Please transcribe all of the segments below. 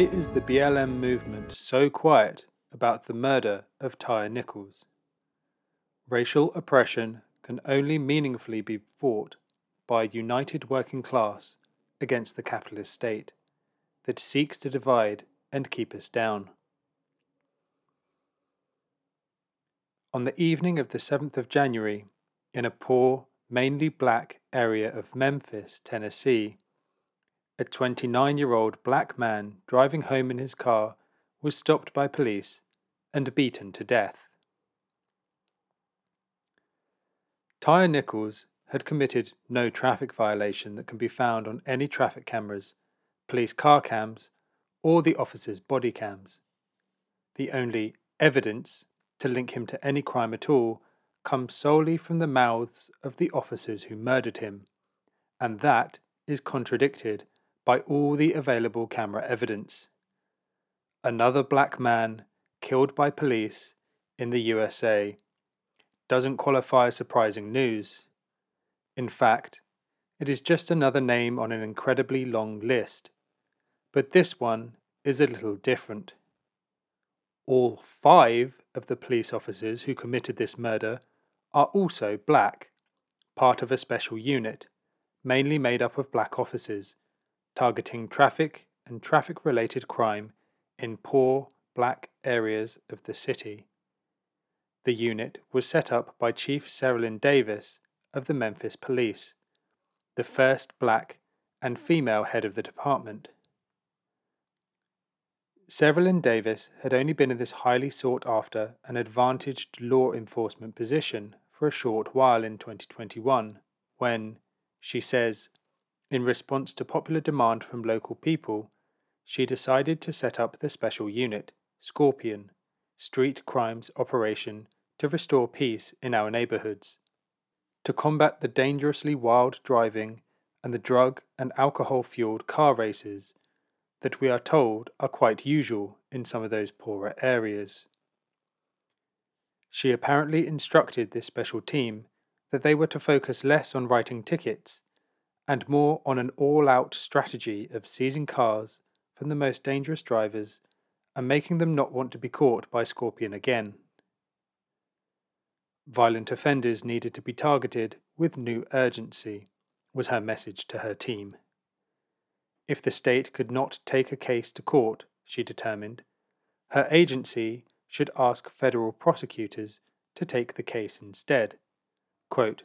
Why is the BLM movement so quiet about the murder of Tyre Nichols? Racial oppression can only meaningfully be fought by a united working class against the capitalist state that seeks to divide and keep us down. On the evening of the 7th of January, in a poor, mainly black area of Memphis, Tennessee, a 29 year old black man driving home in his car was stopped by police and beaten to death. Tyre Nichols had committed no traffic violation that can be found on any traffic cameras, police car cams, or the officer's body cams. The only evidence to link him to any crime at all comes solely from the mouths of the officers who murdered him, and that is contradicted by all the available camera evidence. Another black man killed by police in the USA doesn't qualify as surprising news. In fact, it is just another name on an incredibly long list. But this one is a little different. All five of the police officers who committed this murder are also black, part of a special unit, mainly made up of black officers targeting traffic and traffic related crime in poor black areas of the city. The unit was set up by Chief Cerelyn Davis of the Memphis Police, the first black and female head of the department. Cerelyn Davis had only been in this highly sought after and advantaged law enforcement position for a short while in 2021, when, she says, in response to popular demand from local people, she decided to set up the special unit, Scorpion, Street Crimes Operation, to restore peace in our neighborhoods. To combat the dangerously wild driving and the drug and alcohol fueled car races that we are told are quite usual in some of those poorer areas. She apparently instructed this special team that they were to focus less on writing tickets and more on an all out strategy of seizing cars from the most dangerous drivers and making them not want to be caught by Scorpion again. Violent offenders needed to be targeted with new urgency, was her message to her team. If the state could not take a case to court, she determined, her agency should ask federal prosecutors to take the case instead. Quote,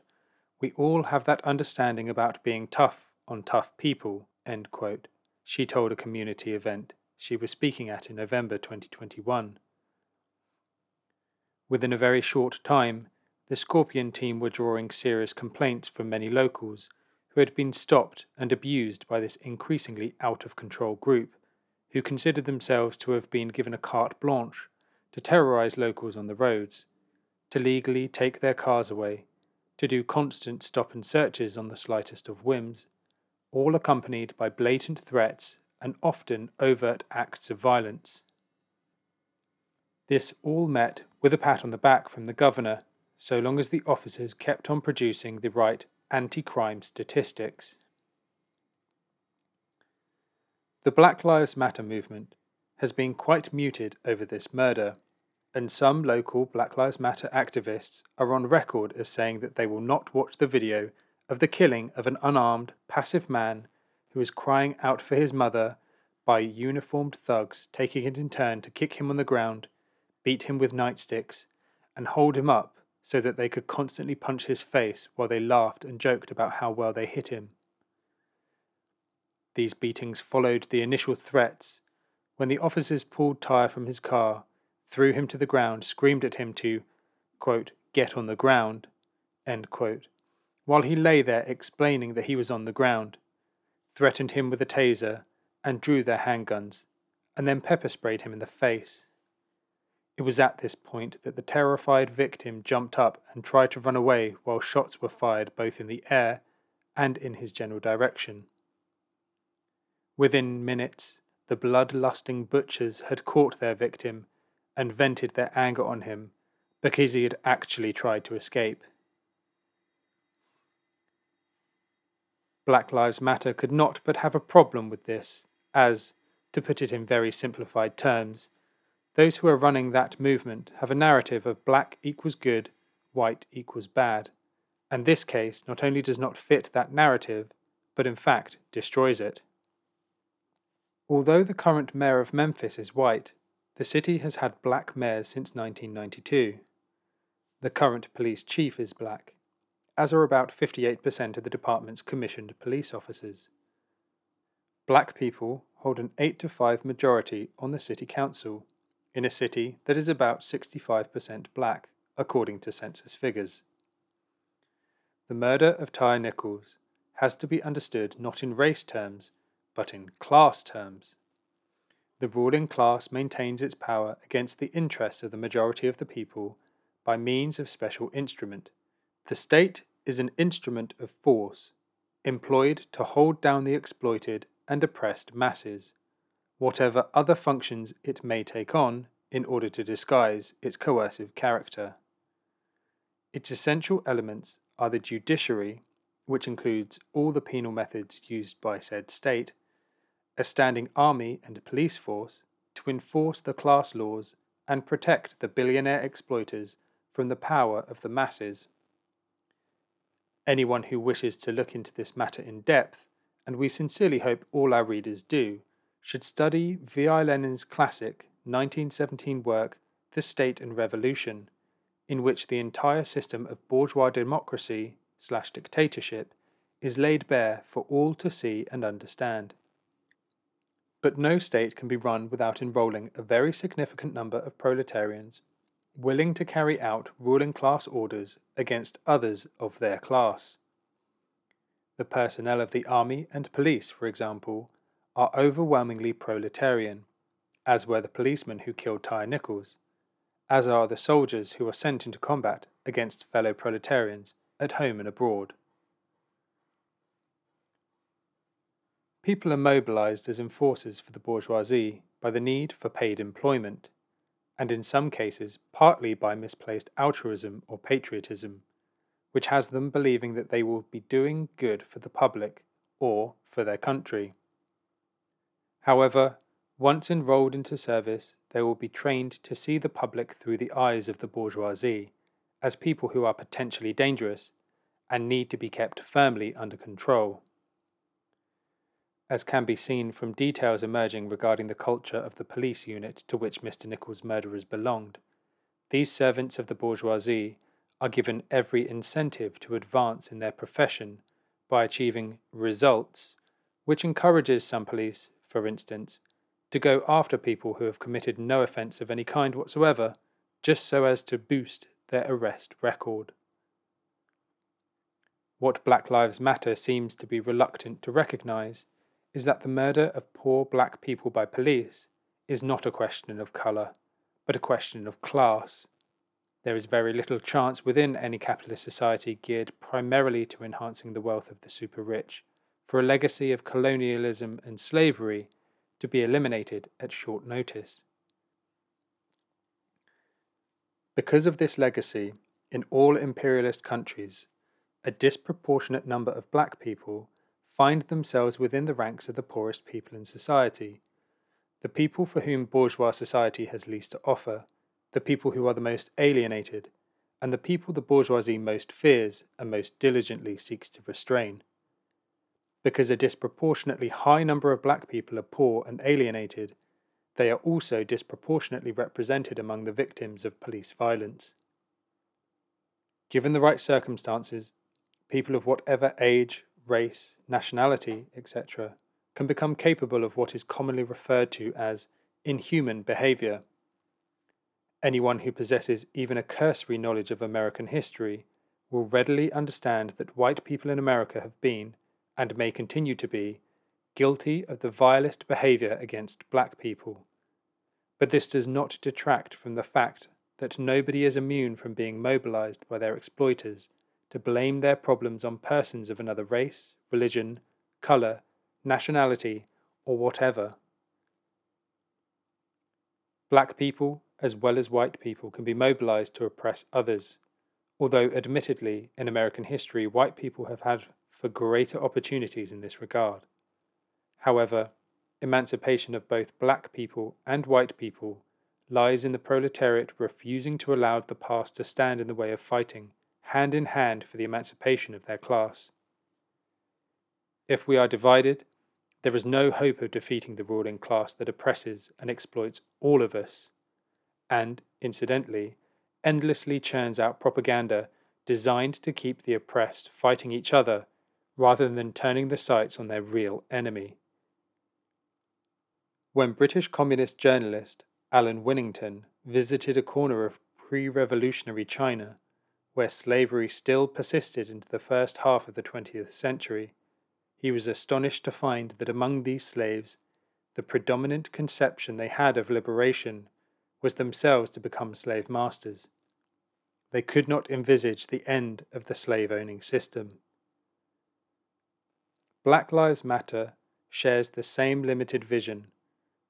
we all have that understanding about being tough on tough people, end quote, she told a community event she was speaking at in November 2021. Within a very short time, the Scorpion team were drawing serious complaints from many locals who had been stopped and abused by this increasingly out of control group, who considered themselves to have been given a carte blanche to terrorize locals on the roads, to legally take their cars away to do constant stop and searches on the slightest of whims, all accompanied by blatant threats and often overt acts of violence. This all met with a pat on the back from the governor, so long as the officers kept on producing the right anti crime statistics. The Black Lives Matter movement has been quite muted over this murder and some local Black Lives Matter activists are on record as saying that they will not watch the video of the killing of an unarmed, passive man who was crying out for his mother by uniformed thugs taking it in turn to kick him on the ground, beat him with nightsticks, and hold him up so that they could constantly punch his face while they laughed and joked about how well they hit him. These beatings followed the initial threats when the officers pulled Tyre from his car threw him to the ground, screamed at him to, quote, get on the ground, quote, while he lay there explaining that he was on the ground, threatened him with a taser, and drew their handguns, and then pepper sprayed him in the face. It was at this point that the terrified victim jumped up and tried to run away while shots were fired both in the air and in his general direction. Within minutes, the blood-lusting butchers had caught their victim and vented their anger on him because he had actually tried to escape. Black Lives Matter could not but have a problem with this, as, To put it in very simplified terms, those who are running that movement have a narrative of black equals good, white equals bad, and this case not only does not fit that narrative, but in fact destroys it. Although the current mayor of Memphis is white, the city has had black mayors since 1992. The current police chief is black, as are about 58% of the department's commissioned police officers. Black people hold an 8 to 5 majority on the city council in a city that is about 65% black, according to census figures. The murder of Tyre Nichols has to be understood not in race terms, but in class terms. The ruling class maintains its power against the interests of the majority of the people by means of special instrument. The state is an instrument of force, employed to hold down the exploited and oppressed masses whatever other functions it may take on in order to disguise its coercive character. Its essential elements are the judiciary, which includes all the penal methods used by said state, a standing army and police force to enforce the class laws and protect the billionaire exploiters from the power of the masses. Anyone who wishes to look into this matter in depth, and we sincerely hope all our readers do, should study V.I. Lenin's classic 1917 work, The State and Revolution, in which the entire system of bourgeois democracy slash dictatorship is laid bare for all to see and understand. But no state can be run without enrolling a very significant number of proletarians willing to carry out ruling class orders against others of their class. The personnel of the army and police, for example, are overwhelmingly proletarian, as were the policemen who killed Tyre Nichols, as are the soldiers who are sent into combat against fellow proletarians at home and abroad. People are mobilized as enforcers for the bourgeoisie by the need for paid employment, and in some cases partly by misplaced altruism or patriotism, which has them believing that they will be doing good for the public or for their country. However, once enrolled into service, they will be trained to see the public through the eyes of the bourgeoisie, as people who are potentially dangerous and need to be kept firmly under control. As can be seen from details emerging regarding the culture of the police unit to which Mr. Nichols' murderers belonged, these servants of the bourgeoisie are given every incentive to advance in their profession by achieving results, which encourages some police for instance, to go after people who have committed no offence of any kind whatsoever, just so as to boost their arrest record. What Black Lives Matter seems to be reluctant to recognise is that the murder of poor black people by police is not a question of colour, but a question of class. There is very little chance within any capitalist society geared primarily to enhancing the wealth of the super rich for a legacy of colonialism and slavery to be eliminated at short notice. Because of this legacy, in all imperialist countries, a disproportionate number of black people find themselves within the ranks of the poorest people in society, the people for whom bourgeois society has least to offer, the people who are the most alienated, and the people the bourgeoisie most fears and most diligently seeks to restrain because a disproportionately high number of black people are poor and alienated, they are also disproportionately represented among the victims of police violence. Given the right circumstances, people of whatever age, race, nationality, etc., can become capable of what is commonly referred to as inhuman behavior. Anyone who possesses even a cursory knowledge of American history will readily understand that white people in America have been, and may continue to be, guilty of the vilest behaviour against black people. But this does not detract from the fact that nobody is immune from being mobilized by their exploiters to blame their problems on persons of another race, religion, colour, nationality, or whatever. Black people, as well as white people, can be mobilized to oppress others, although admittedly in American history white people have had for greater opportunities in this regard. However, emancipation of both black people and white people lies in the proletariat refusing to allow the past to stand in the way of fighting, hand in hand, for the emancipation of their class. If we are divided, there is no hope of defeating the ruling class that oppresses and exploits all of us, and, incidentally, endlessly churns out propaganda designed to keep the oppressed fighting each other rather than turning the sights on their real enemy. When British communist journalist Alan Winnington visited a corner of pre revolutionary China, where slavery still persisted into the first half of the 20th century, he was astonished to find that among these slaves, the predominant conception they had of liberation was themselves to become slave masters. They could not envisage the end of the slave owning system. Black Lives Matter shares the same limited vision,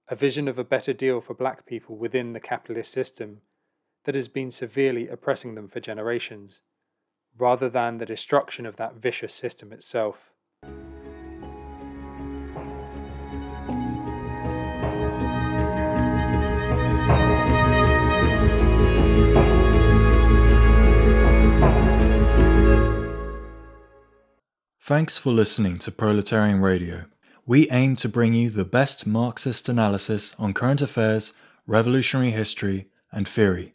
a vision of a better deal for black people within the capitalist system that has been severely oppressing them for generations, rather than the destruction of that vicious system itself. Thanks for listening to Proletarian Radio. We aim to bring you the best Marxist analysis on current affairs, revolutionary history, and theory.